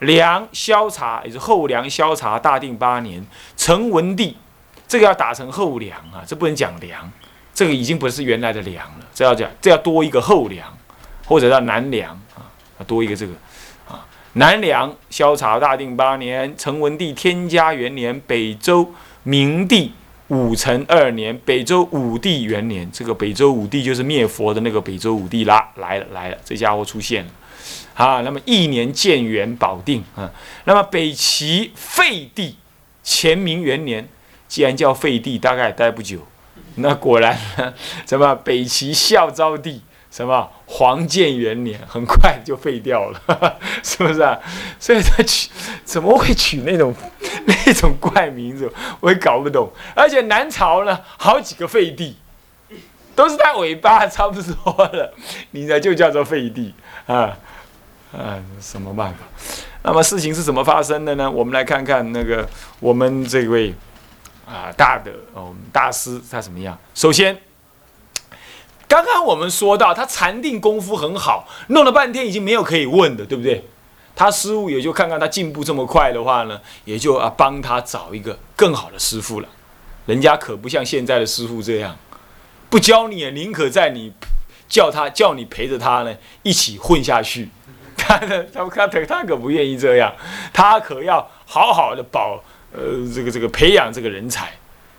梁萧察也是后梁萧察大定八年，成文帝，这个要打成后梁啊，这不能讲梁，这个已经不是原来的梁了，这要讲这要多一个后梁，或者叫南梁啊，多一个这个啊，南梁萧察大定八年，成文帝天嘉元年，北周明帝武成二年，北周武帝元年，这个北周武帝就是灭佛的那个北周武帝啦，来了来了，这家伙出现了。啊，那么一年建元保定啊，那么北齐废帝乾明元年，既然叫废帝，大概待不久。那果然，什么北齐孝昭帝什么黄建元年，很快就废掉了，是不是啊？所以他取怎么会取那种那种怪名字，我也搞不懂。而且南朝呢，好几个废帝，都是他尾巴差不多了，你呢就叫做废帝啊。嗯，什么办法？那么事情是怎么发生的呢？我们来看看那个我们这位啊大的哦大师他怎么样？首先，刚刚我们说到他禅定功夫很好，弄了半天已经没有可以问的，对不对？他师傅也就看看他进步这么快的话呢，也就啊帮他找一个更好的师傅了。人家可不像现在的师傅这样，不教你，宁可在你叫他叫你陪着他呢一起混下去。他他他他可不愿意这样，他可要好好的保呃这个这个培养这个人才，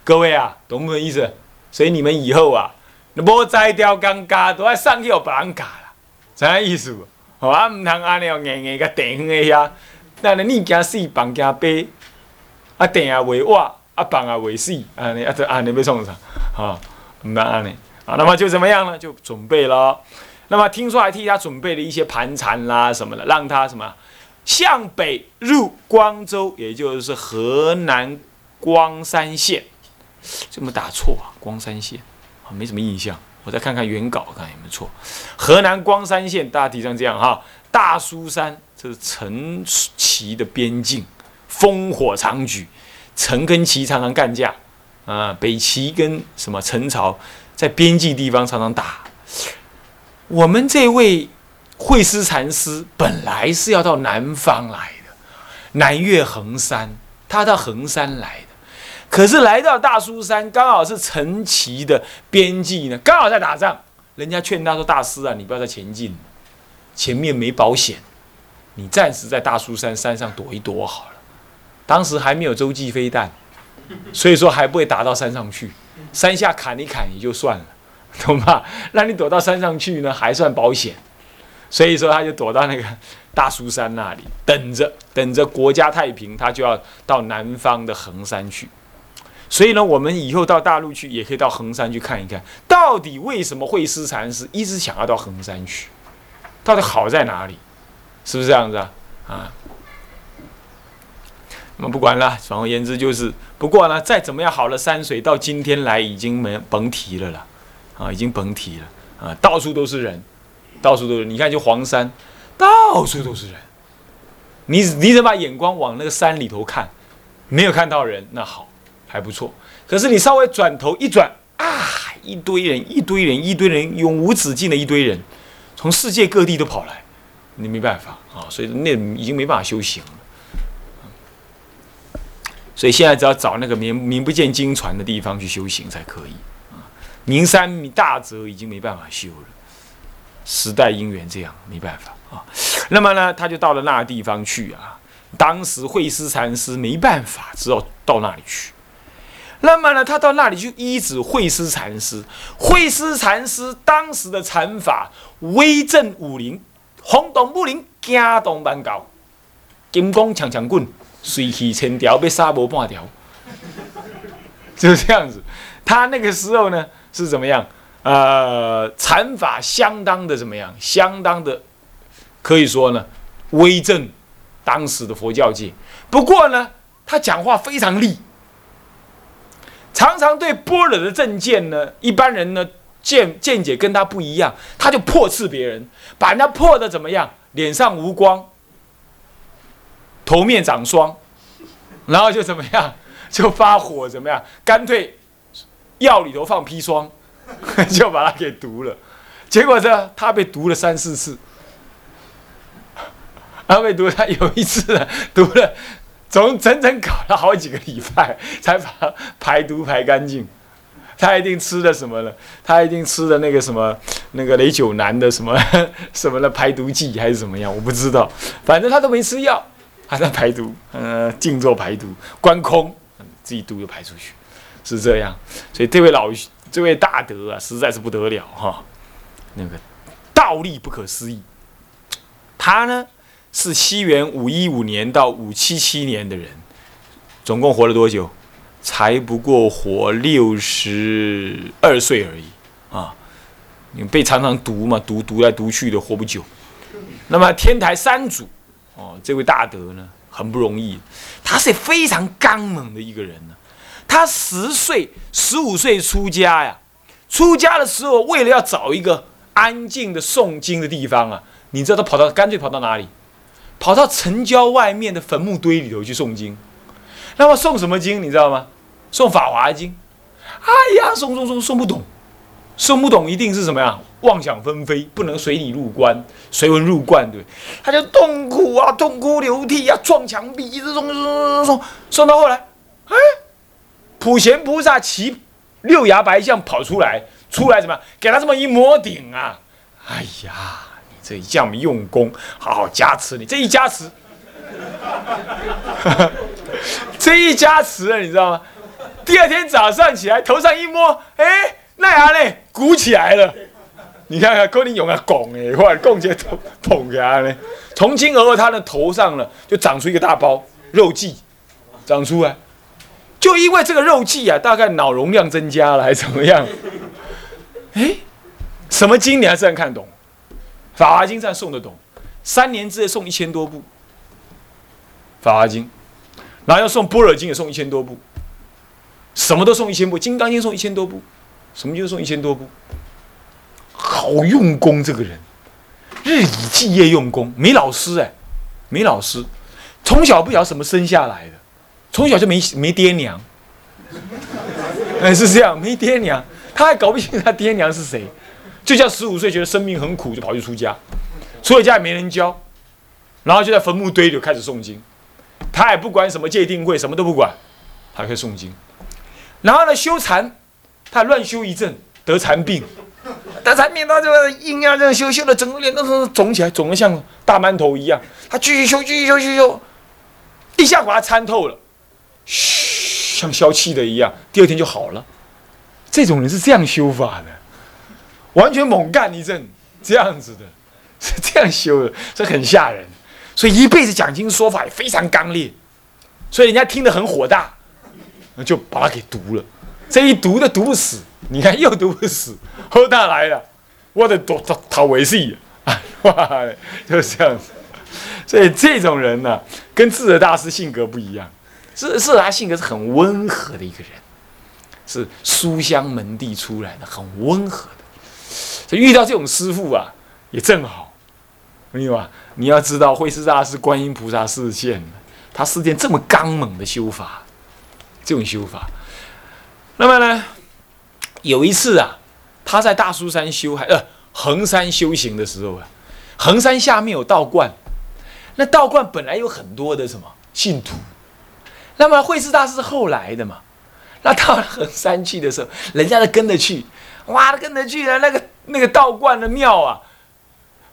各位啊，懂不懂意思？所以你们以后啊，你莫摘掉尴尬，都要上去有别人教啦，啥意思？好啊，唔通安尼哦，硬硬个顶一下，那你惊死，房惊悲，啊顶也未瓦，啊房也未死，安尼啊这安尼要创啥？哈，唔得安尼，啊，那么就怎么样呢？就准备了。那么听说还替他准备了一些盘缠啦什么的，让他什么向北入光州，也就是河南光山县。这么打错啊？光山县啊，没什么印象。我再看看原稿，看有没有错。河南光山县大体上这样哈。大苏山这是陈齐的边境，烽火长举，陈跟齐常常干架啊。北齐跟什么陈朝在边境地方常常打。我们这位慧思禅师本来是要到南方来的，南岳衡山，他到衡山来的，可是来到大苏山，刚好是陈齐的边际呢，刚好在打仗。人家劝他说：“大师啊，你不要再前进，前面没保险，你暂时在大苏山山上躲一躲好了。”当时还没有洲际飞弹，所以说还不会打到山上去，山下砍一砍也就算了。懂吧？让你躲到山上去呢，还算保险。所以说，他就躲到那个大苏山那里，等着，等着国家太平，他就要到南方的衡山去。所以呢，我们以后到大陆去，也可以到衡山去看一看，到底为什么惠思禅师一直想要到衡山去？到底好在哪里？是不是这样子啊？啊？那么不管了，总而言之就是，不过呢，再怎么样好的山水，到今天来已经没甭提了啦。啊，已经甭提了啊！到处都是人，到处都是。你看，就黄山，到处都是人。你你得把眼光往那个山里头看，没有看到人，那好，还不错。可是你稍微转头一转，啊，一堆人，一堆人，一堆人，永无止境的一堆人，从世界各地都跑来，你没办法啊。所以那已经没办法修行了。所以现在只要找那个名名不见经传的地方去修行才可以。名山大泽已经没办法修了，时代因缘这样没办法啊。那么呢，他就到了那个地方去啊。当时慧思禅师没办法，只好到那里去。那么呢，他到那里去依止慧思禅师。慧思禅师当时的禅法威震武林，轰动武林，惊动万教，金光强强棍，水气千条，被杀无半条，就是这样子。他那个时候呢？是怎么样？呃，禅法相当的怎么样？相当的，可以说呢，威震当时的佛教界。不过呢，他讲话非常利，常常对般若的正见呢，一般人呢见见解跟他不一样，他就破斥别人，把人家破的怎么样？脸上无光，头面长霜，然后就怎么样？就发火，怎么样？干脆。药里头放砒霜，就把他给毒了。结果这他被毒了三四次，他被毒，他有一次 毒了，总整整搞了好几个礼拜 才把排毒排干净。他一定吃的什么了？他一定吃的那个什么那个雷九南的什么什么的排毒剂还是怎么样？我不知道，反正他都没吃药，还在排毒，嗯，静坐排毒，观空，自己毒就排出去，是这样。所以这位老这位大德啊，实在是不得了哈，那个道力不可思议。他呢是西元五一五年到五七七年的人，总共活了多久？才不过活六十二岁而已啊！你被常常读嘛，读读来读去的，活不久。那么天台三祖哦，这位大德呢，很不容易，他是非常刚猛的一个人呢。他十岁、十五岁出家呀，出家的时候，为了要找一个安静的诵经的地方啊，你知道他跑到干脆跑到哪里？跑到城郊外面的坟墓堆里头去诵经。那么诵什么经，你知道吗？诵《法华经》。哎呀，诵诵诵诵不懂，诵不懂一定是什么呀？妄想纷飞，不能随你入关，随文入观，对他就痛苦啊，痛哭流涕啊，撞墙壁，一直诵诵诵诵诵，诵到后来，哎，普贤菩萨骑六牙白象跑出来，出来什么？给他这么一摸顶啊！哎呀，你这一这么用功，好好加持你，这一加持。这一加持了，你知道吗？第二天早上起来，头上一摸，哎，那牙嘞鼓起来了。你看看，够你用啊拱哎，或者拱起来头捧起来嘞。从今而后，他的头上呢就长出一个大包肉髻，长出来。就因为这个肉髻啊，大概脑容量增加了，还是怎么样？哎，什么经你还是能看懂？法华经上诵得懂，三年之内送一千多部。法华经，然后要送般若经也送一千多部，什么都送一千部，金刚经送一千多部，什么就送一千多部，好用功这个人，日以继夜用功，没老师哎，没老师，从小不晓得什么生下来的，从小就没没爹娘，哎是这样，没爹娘，他还搞不清他爹娘是谁，就叫十五岁觉得生命很苦，就跑去出家，出了家也没人教，然后就在坟墓堆里开始诵经。他也不管什么戒定慧，什么都不管，他可以诵经。然后呢，修禅，他乱修一阵，得禅病，得禅病，他就硬要这样修，修的整个脸都是肿起来，肿得像大馒头一样。他继续修，继续修，继续修，一下把他参透了，嘘，像消气的一样，第二天就好了。这种人是这样修法的，完全猛干一阵，这样子的，是这样修的，这很吓人。所以一辈子讲经说法也非常刚烈，所以人家听得很火大，那就把他给毒了。这一毒的毒不死，你看又毒不死，后大来了，我的多讨讨维系啊，哇，就是这样子。所以这种人呢，跟智者大师性格不一样。是是他性格是很温和的一个人，是书香门第出来的，很温和的。所以遇到这种师傅啊，也正好，明白吧？你要知道，慧师大师观音菩萨示现他示现这么刚猛的修法，这种修法。那么呢，有一次啊，他在大苏山修还呃衡山修行的时候啊，衡山下面有道观，那道观本来有很多的什么信徒，那么慧师大师是后来的嘛，那到了衡山去的时候，人家都跟着去，哇，都跟着去了那个那个道观的庙啊。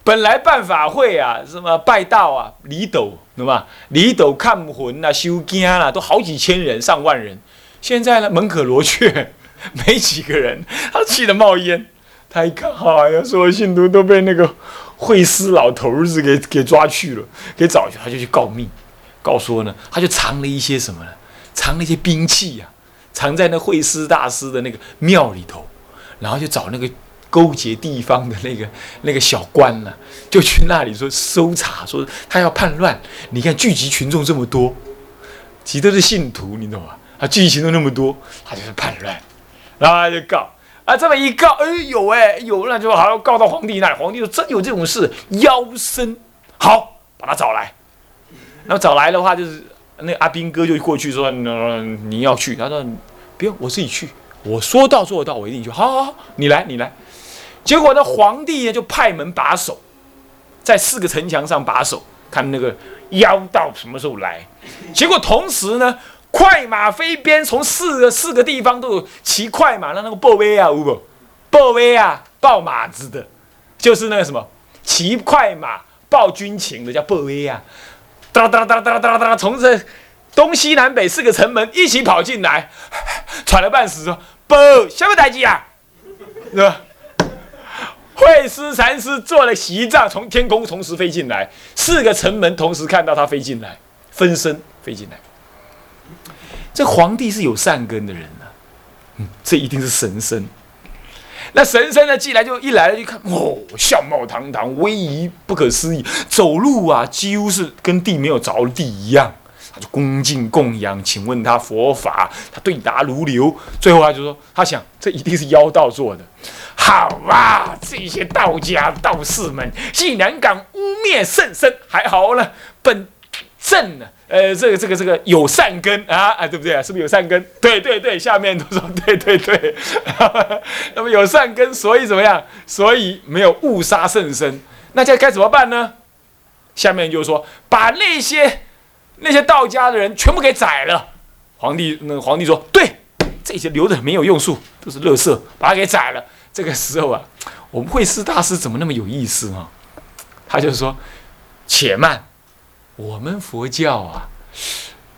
本来办法会啊，什么拜道啊，离斗对吧？离斗看魂啊，修经啊，都好几千人、上万人。现在呢，门可罗雀，没几个人。他气得冒烟。他一看，哎呀，所有信徒都被那个惠师老头子给给抓去了，给找去，他就去告密，告说呢，他就藏了一些什么呢？藏了一些兵器呀，藏在那会师大师的那个庙里头，然后就找那个。勾结地方的那个那个小官呢，就去那里说搜查，说他要叛乱。你看聚集群众这么多，其实都是信徒，你懂吗？他聚集群众那么多，他就是叛乱，然后他就告啊，这么一告，哎有哎有，那就好告到皇帝那里。皇帝说真有这种事，妖僧，好把他找来。然后找来的话，就是那阿斌哥就过去说，你要去，他说不用，我自己去，我说到做到，我一定去。好好好，你来你来。结果呢，皇帝呢就派门把守，在四个城墙上把守，看那个妖道什么时候来。结果同时呢，快马飞鞭从四个四个地方都有骑快马的那个报威啊，有不？报威啊，报马子的，就是那个什么骑快马报军情的叫报威啊，哒哒哒哒哒哒，从这东西南北四个城门一起跑进来，喘了半死说：“不什么代志啊？”是吧？惠师禅师做了席帐，从天空同时飞进来，四个城门同时看到他飞进来，分身飞进来。这皇帝是有善根的人啊，嗯，这一定是神身。那神僧呢，进来就一来了就看，哦，相貌堂堂，威仪不可思议，走路啊几乎是跟地没有着地一样。他就恭敬供养，请问他佛法，他对答如流。最后他就说，他想这一定是妖道做的。好啊，这些道家道士们竟然敢污蔑圣僧，还好呢。本正呢，呃，这个这个这个有善根啊，啊，对不对啊？是不是有善根？对对对，下面都说对对对。那么有善根，所以怎么样？所以没有误杀圣僧。那现在该怎么办呢？下面就是说把那些那些道家的人全部给宰了。皇帝那个皇帝说，对，这些留着没有用处，都是垃圾，把他给宰了。这个时候啊，我们慧师大师怎么那么有意思啊？他就说：“且慢，我们佛教啊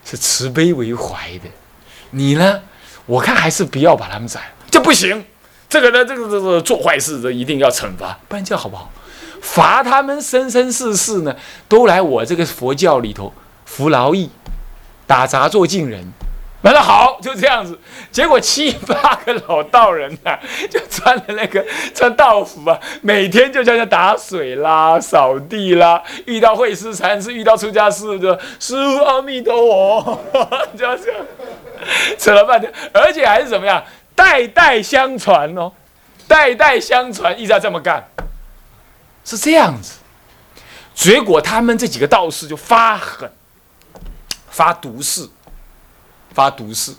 是慈悲为怀的，你呢？我看还是不要把他们宰了，这不行。这个呢，这个这个做坏事的一定要惩罚，不然这样好不好？罚他们生生世世呢，都来我这个佛教里头服劳役，打杂做净人。”完了好，就这样子。结果七八个老道人呐，就穿了那个穿道服啊，每天就在那打水啦、扫地啦。遇到会师禅师，遇到出家师，就师傅阿弥陀佛，就这样扯了半天，而且还是怎么样，代代相传哦，代代相传，一直要这么干，是这样子。结果他们这几个道士就发狠，发毒誓。发毒誓，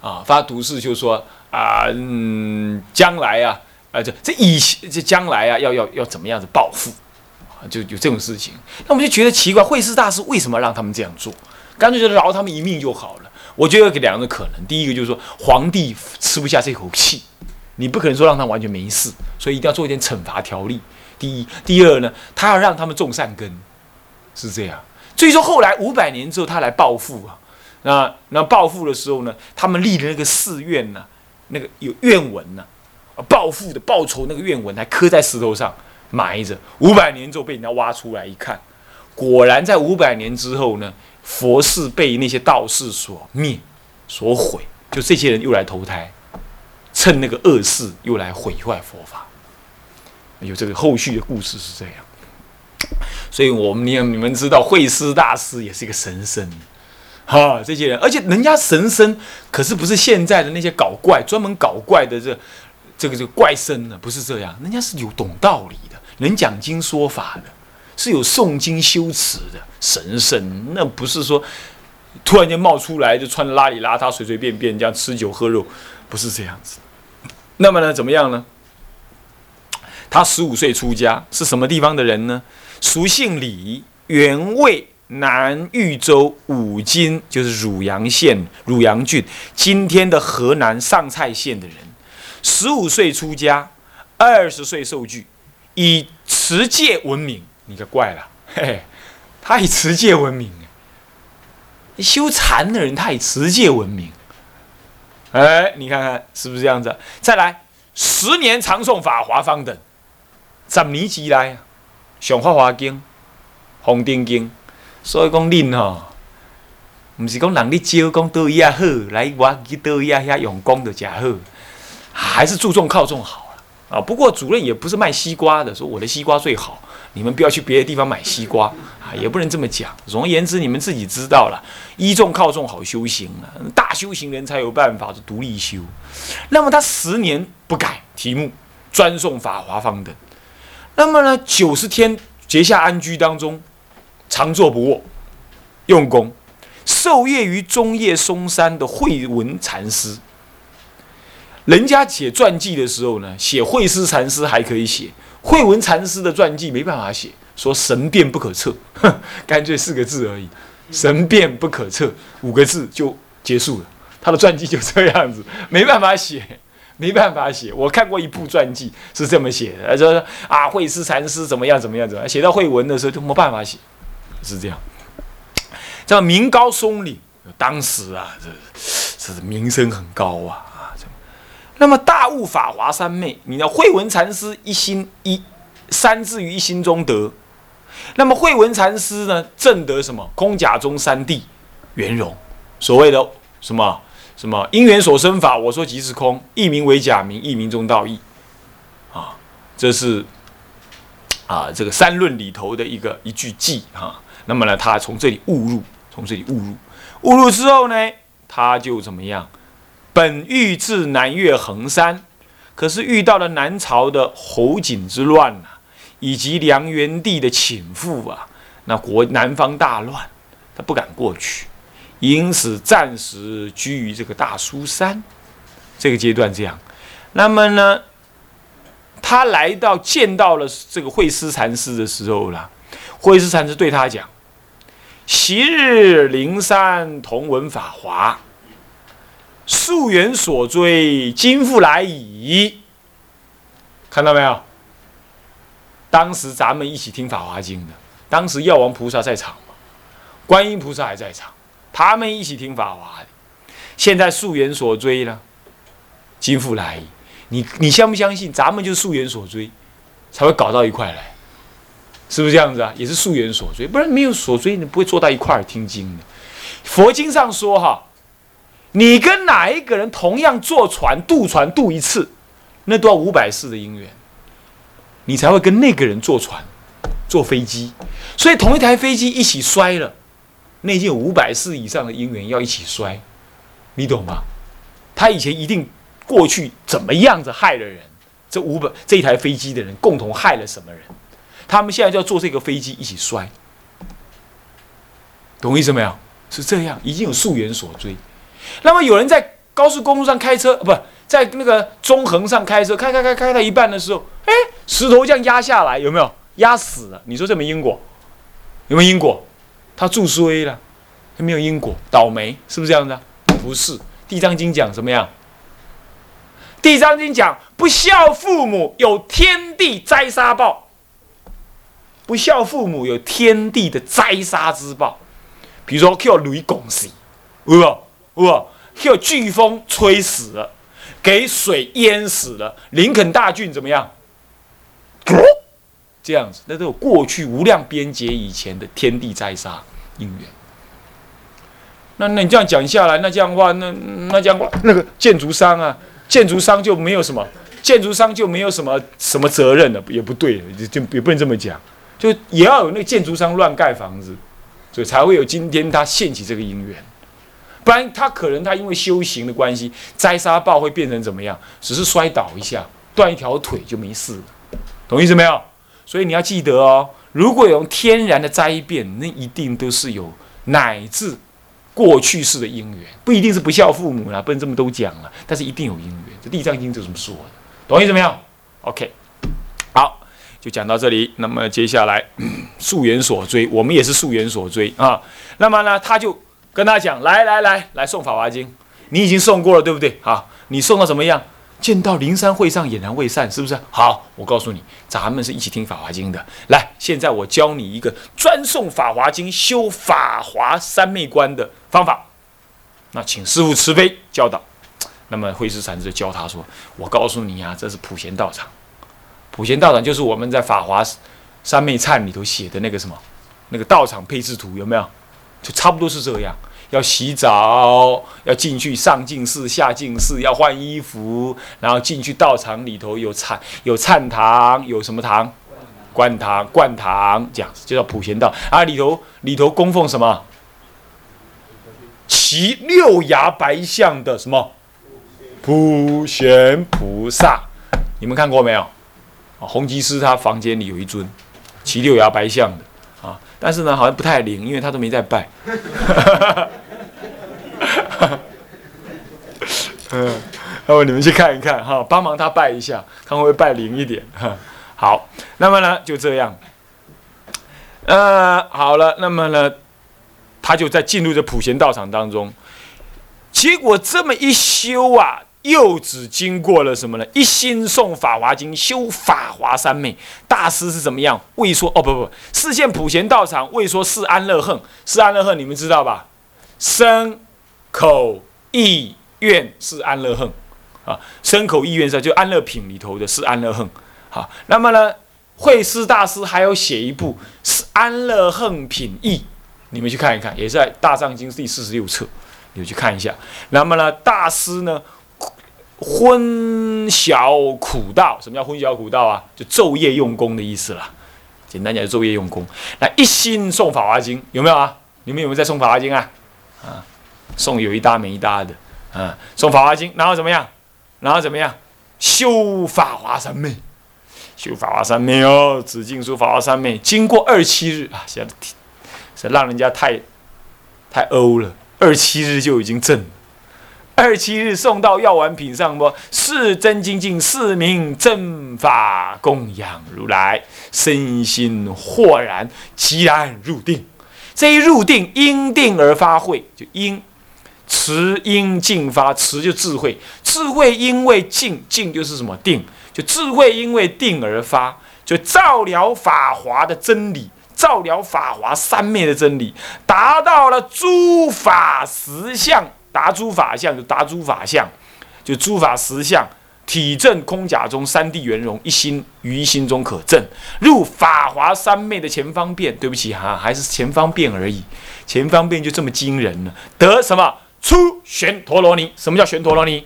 啊，发毒誓就说啊，嗯，将来啊，啊，这这以前这将来啊，要要要怎么样子报复，啊，就有这种事情。那我们就觉得奇怪，慧师大师为什么让他们这样做？干脆就饶他们一命就好了。我觉得有两个可能，第一个就是说皇帝吃不下这口气，你不可能说让他完全没事，所以一定要做一点惩罚条例。第一，第二呢，他要让他们种善根，是这样。所以说后来五百年之后，他来报复啊。那那报复的时候呢，他们立的那个寺院呢，那个有愿文呢，啊报复的报仇那个愿文还刻在石头上埋着。五百年之后被人家挖出来一看，果然在五百年之后呢，佛寺被那些道士所灭、所毁，就这些人又来投胎，趁那个恶事又来毁坏佛法。有这个后续的故事是这样，所以我们你你们知道，慧师大师也是一个神僧。哈，这些人，而且人家神僧可是不是现在的那些搞怪、专门搞怪的这、这个、这个怪僧呢？不是这样，人家是有懂道理的，能讲经说法的，是有诵经修持的神僧。那不是说突然间冒出来就穿的邋里邋遢、随随便便这样吃酒喝肉，不是这样子。那么呢，怎么样呢？他十五岁出家，是什么地方的人呢？俗姓李，原味。南豫州五金就是汝阳县汝阳郡，今天的河南上蔡县的人，十五岁出家，二十岁受具，以持戒闻名。你可怪了，嘿嘿，他以持戒闻名。修禅的人，他以持戒闻名。哎，你看看是不是这样子？再来，十年常诵法华方等，十年之来，上法华经、红顶经。所以讲，恁吼，毋是讲人你招讲倒伊啊好，来我去倒伊啊遐用功就诚好，还是注重靠重好了啊。不过主任也不是卖西瓜的，说我的西瓜最好，你们不要去别的地方买西瓜啊，也不能这么讲。总而言之，你们自己知道了，依重靠重好修行啊，大修行人才有办法是独立修。那么他十年不改题目，专诵法华方等。那么呢，九十天结下安居当中。常坐不卧，用功，受业于中叶嵩山的慧文禅师。人家写传记的时候呢，写慧师禅师还可以写，慧文禅师的传记没办法写，说神变不可测，干脆四个字而已，神变不可测五个字就结束了。他的传记就这样子，没办法写，没办法写。我看过一部传记是这么写的，他说啊，慧思禅师怎么样怎么样怎么样，写到慧文的时候就没办法写，是这样。叫名高松岭，当时啊，这这名声很高啊啊！那么大悟法华三昧，你要慧文禅师一心一三字于一心中得。那么慧文禅师呢，正得什么空假中三谛圆融，所谓的什么什么因缘所生法，我说即是空，一名为假名，一名中道义啊，这是啊这个三论里头的一个一句偈啊。那么呢，他从这里误入，从这里误入，误入之后呢，他就怎么样？本欲至南岳衡山，可是遇到了南朝的侯景之乱啊，以及梁元帝的倾覆啊，那国南方大乱，他不敢过去，因此暂时居于这个大苏山。这个阶段这样，那么呢，他来到见到了这个慧思禅师的时候啦，慧思禅师对他讲。昔日灵山同闻法华，溯源所追，今复来矣。看到没有？当时咱们一起听《法华经》的，当时药王菩萨在场嘛，观音菩萨还在场，他们一起听《法华》的。现在溯源所追呢，今复来矣。你你相不相信？咱们就是溯源所追，才会搞到一块来。是不是这样子啊？也是溯源所追，不然没有所追，你不会坐到一块儿听经的。佛经上说哈，你跟哪一个人同样坐船渡船渡一次，那都要五百世的因缘，你才会跟那个人坐船、坐飞机。所以同一台飞机一起摔了，那已经有五百世以上的因缘要一起摔，你懂吗？他以前一定过去怎么样子害了人，这五百这一台飞机的人共同害了什么人？他们现在就要坐这个飞机一起摔，懂意思没有？是这样，已经有溯源所追。那么有人在高速公路上开车，不在那个中横上开车，开开开开到一半的时候，哎，石头这样压下来，有没有压死了？你说这没因果？有没有因果？他注衰了，他没有因果，倒霉，是不是这样的？不是，《地藏经》讲怎么样？《地藏经》讲不孝父母有天地灾杀报。不孝父母有天地的灾杀之报，比如说叫雷公死，有无？有叫飓风吹死了，给水淹死了，林肯大郡怎么样？这样子，那都有过去无量边劫以前的天地灾杀因缘。那那你这样讲下来，那这样的话，那那这样话，那个建筑商啊，建筑商就没有什么，建筑商就没有什么什么责任了，也不对，就也不能这么讲。就也要有那个建筑商乱盖房子，所以才会有今天他现起这个因缘，不然他可能他因为修行的关系，摘沙报会变成怎么样？只是摔倒一下，断一条腿就没事了，懂意思没有？所以你要记得哦，如果有天然的灾变，那一定都是有乃至过去式的因缘，不一定是不孝父母啦，不能这么都讲了，但是一定有因缘。这《地藏经》就这么说的，懂意思没有？OK，就讲到这里，那么接下来 溯源所追，我们也是溯源所追啊。那么呢，他就跟他讲，来来来，来送《法华经》，你已经送过了，对不对？好，你送到怎么样？见到灵山会上俨然未散，是不是？好，我告诉你，咱们是一起听《法华经》的。来，现在我教你一个专送《法华经》修法华三昧观的方法。那请师傅慈悲教导。那么慧师禅师教他说：“我告诉你啊，这是普贤道场。”普贤道场就是我们在《法华三昧忏》里头写的那个什么，那个道场配置图有没有？就差不多是这样。要洗澡，要进去上净寺、下净寺，要换衣服，然后进去道场里头有忏、有忏堂，有什么堂？观堂、观堂这样子，就叫普贤道啊。里头里头供奉什么？骑六牙白象的什么？普贤菩萨，你们看过没有？洪吉师他房间里有一尊骑六牙白象的啊，但是呢好像不太灵，因为他都没在拜。嗯，那么你们去看一看哈，帮忙他拜一下，看会不会拜灵一点哈。好，那么呢就这样，呃，好了，那么呢，他就在进入这普贤道场当中，结果这么一修啊。又只经过了什么呢？一心诵《法华经》，修《法华三昧》。大师是怎么样？未说哦，不不，视现普贤道场，未说是安乐恨。是安乐恨，你们知道吧？身、口、意、愿是安乐恨啊。身、口、意、愿是就安乐品里头的是安乐恨。好，那么呢，慧师大师还有写一部是安乐恨品义，你们去看一看，也是在《大藏经》第四十六册，你们去看一下。那么呢，大师呢？昏晓苦道，什么叫昏晓苦道啊？就昼夜用功的意思了。简单讲，就昼夜用功。那一心诵法华经，有没有啊？你们有没有在诵法华经啊？啊，诵有一搭没一搭的。啊，诵法华经，然后怎么样？然后怎么样？修法华三昧，修法华三昧哦，紫禁书法华三昧，经过二七日啊，现在是让人家太太欧了。二七日就已经正。二七日送到药丸品上不？是真精进，是名正法供养如来，身心豁然，即然入定。这一入定，因定而发慧，就因持因净发，持就智慧，智慧因为静，静就是什么定，就智慧因为定而发，就照了法华的真理，照了法华三昧的真理，达到了诸法实相。达诸法相就达诸法相，就诸法实相，体证空假中三谛圆融，一心于一心中可证，入法华三昧的前方便。对不起哈，还是前方便而已，前方便就这么惊人了。得什么？出玄陀罗尼。什么叫玄陀罗尼？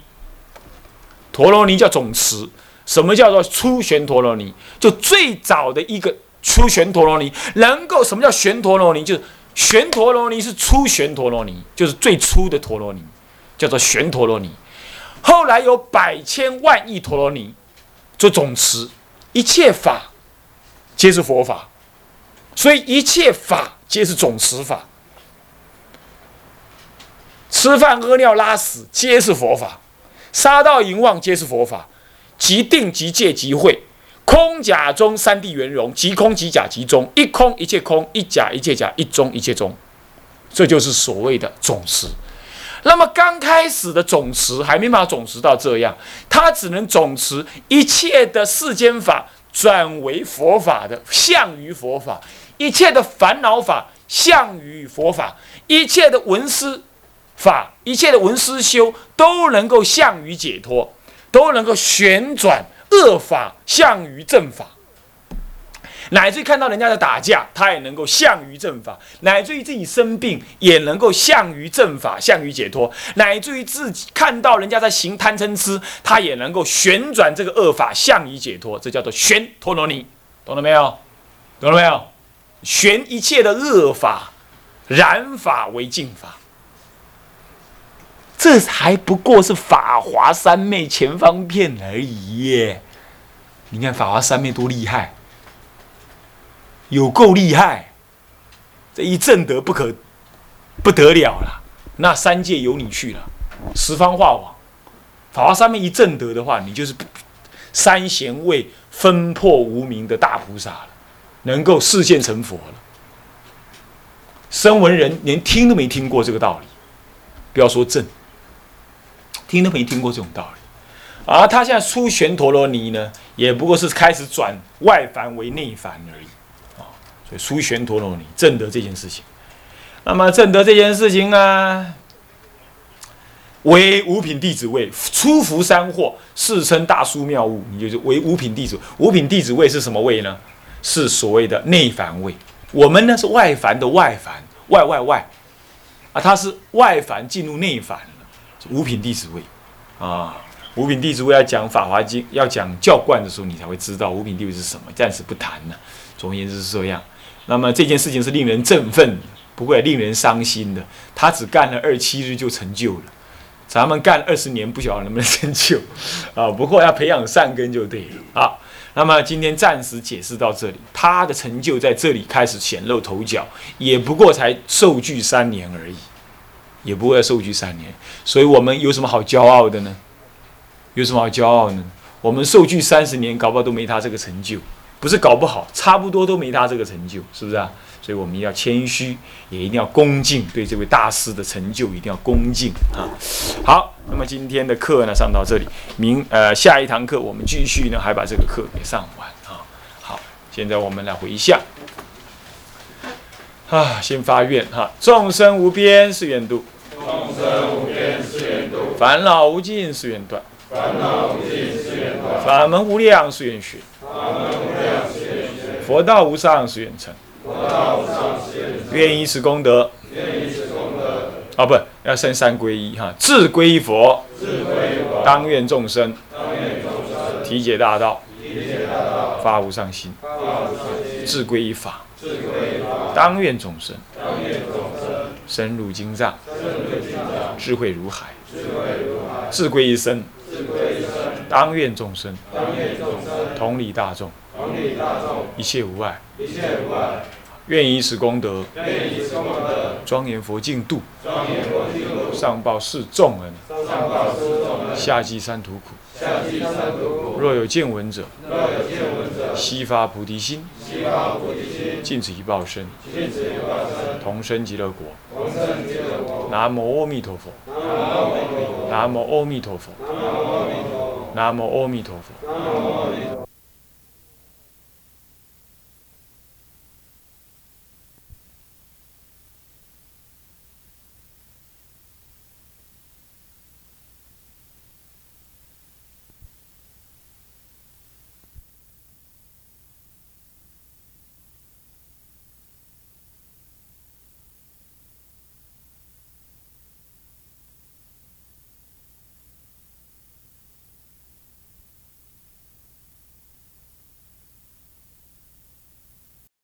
陀罗尼叫总持。什么叫做出玄陀罗尼？就最早的一个出玄陀罗尼，能够什么叫玄陀罗尼？就是。玄陀罗尼是初玄陀罗尼，就是最初的陀罗尼，叫做玄陀罗尼。后来有百千万亿陀罗尼做总持，一切法皆是佛法，所以一切法皆是总持法。吃饭、屙尿、拉屎皆是佛法，杀盗淫妄皆是佛法，即定即戒即慧。空假中三谛圆融，即空即假即中，一空一切空，一假一切假，一中一切中，这就是所谓的总持。那么刚开始的总持还没办法总持到这样，他只能总持一切的世间法转为佛法的相于佛法，一切的烦恼法相于佛法，一切的文思法，一切的文思修都能够相于解脱，都能够旋转。恶法向于正法，乃至于看到人家在打架，他也能够向于正法；乃至于自己生病，也能够向于正法，向于解脱；乃至于自己看到人家在行贪嗔痴，他也能够旋转这个恶法，向于解脱。这叫做旋陀罗尼，懂了没有？懂了没有？旋一切的恶法，染法为净法。这还不过是法华三昧前方片而已耶！你看法华三昧多厉害，有够厉害！这一正德不可不得了了，那三界由你去了，十方化网。法华三昧一正德的话，你就是三贤位分破无名的大菩萨了，能够视现成佛了。声闻人连听都没听过这个道理，不要说正。听都没听过这种道理，而他现在出玄陀罗尼呢，也不过是开始转外凡为内凡而已啊。所以出玄陀罗尼正得这件事情，那么正得这件事情呢，为五品弟子位，出伏三惑，世称大殊妙物。你就是为五品弟子，五品弟子位是什么位呢？是所谓的内凡位。我们呢是外凡的外凡，外外外啊，他是外凡进入内凡。五品弟子位，啊，五品弟子位要讲《法华经》，要讲教观的时候，你才会知道五品弟子是什么。暂时不谈了。总而言之是这样。那么这件事情是令人振奋，不过也令人伤心的。他只干了二七日就成就了，咱们干二十年不晓得能不能成就啊。不过要培养善根就对了啊。那么今天暂时解释到这里，他的成就在这里开始显露头角，也不过才受具三年而已。也不会受拘三年，所以我们有什么好骄傲的呢？有什么好骄傲呢？我们受拘三十年，搞不好都没他这个成就，不是搞不好，差不多都没他这个成就，是不是啊？所以我们要谦虚，也一定要恭敬，对这位大师的成就一定要恭敬啊。好，那么今天的课呢上到这里，明呃下一堂课我们继续呢，还把这个课给上完啊。好，现在我们来回向啊，先发愿哈，众生无边誓愿度，众生无边誓愿度，烦恼无尽誓愿断，烦恼无尽誓愿断，法门无量誓愿学，法门无量誓愿学，佛道无上誓愿成。佛道无上誓愿成，愿以此功德。愿以此功德，啊，不要升三皈依哈，自皈佛，自归佛，当愿众生。当愿众生体解大道，理解大道，发无上心，发无上心，自皈依法，自归法，当愿众生。当愿众生深入经藏，深入经藏，智慧如海，智慧如海，自皈依身，自归生，当愿众生。当愿众生。同理大众，大众，一切无碍。一切愿以此功德。庄严佛净土，上报四重恩，上报恩，下济三途苦。若有见闻者，悉发菩提心，尽此一报身，同生极乐国。南无阿弥陀佛。南无阿弥陀佛。南无阿弥陀佛。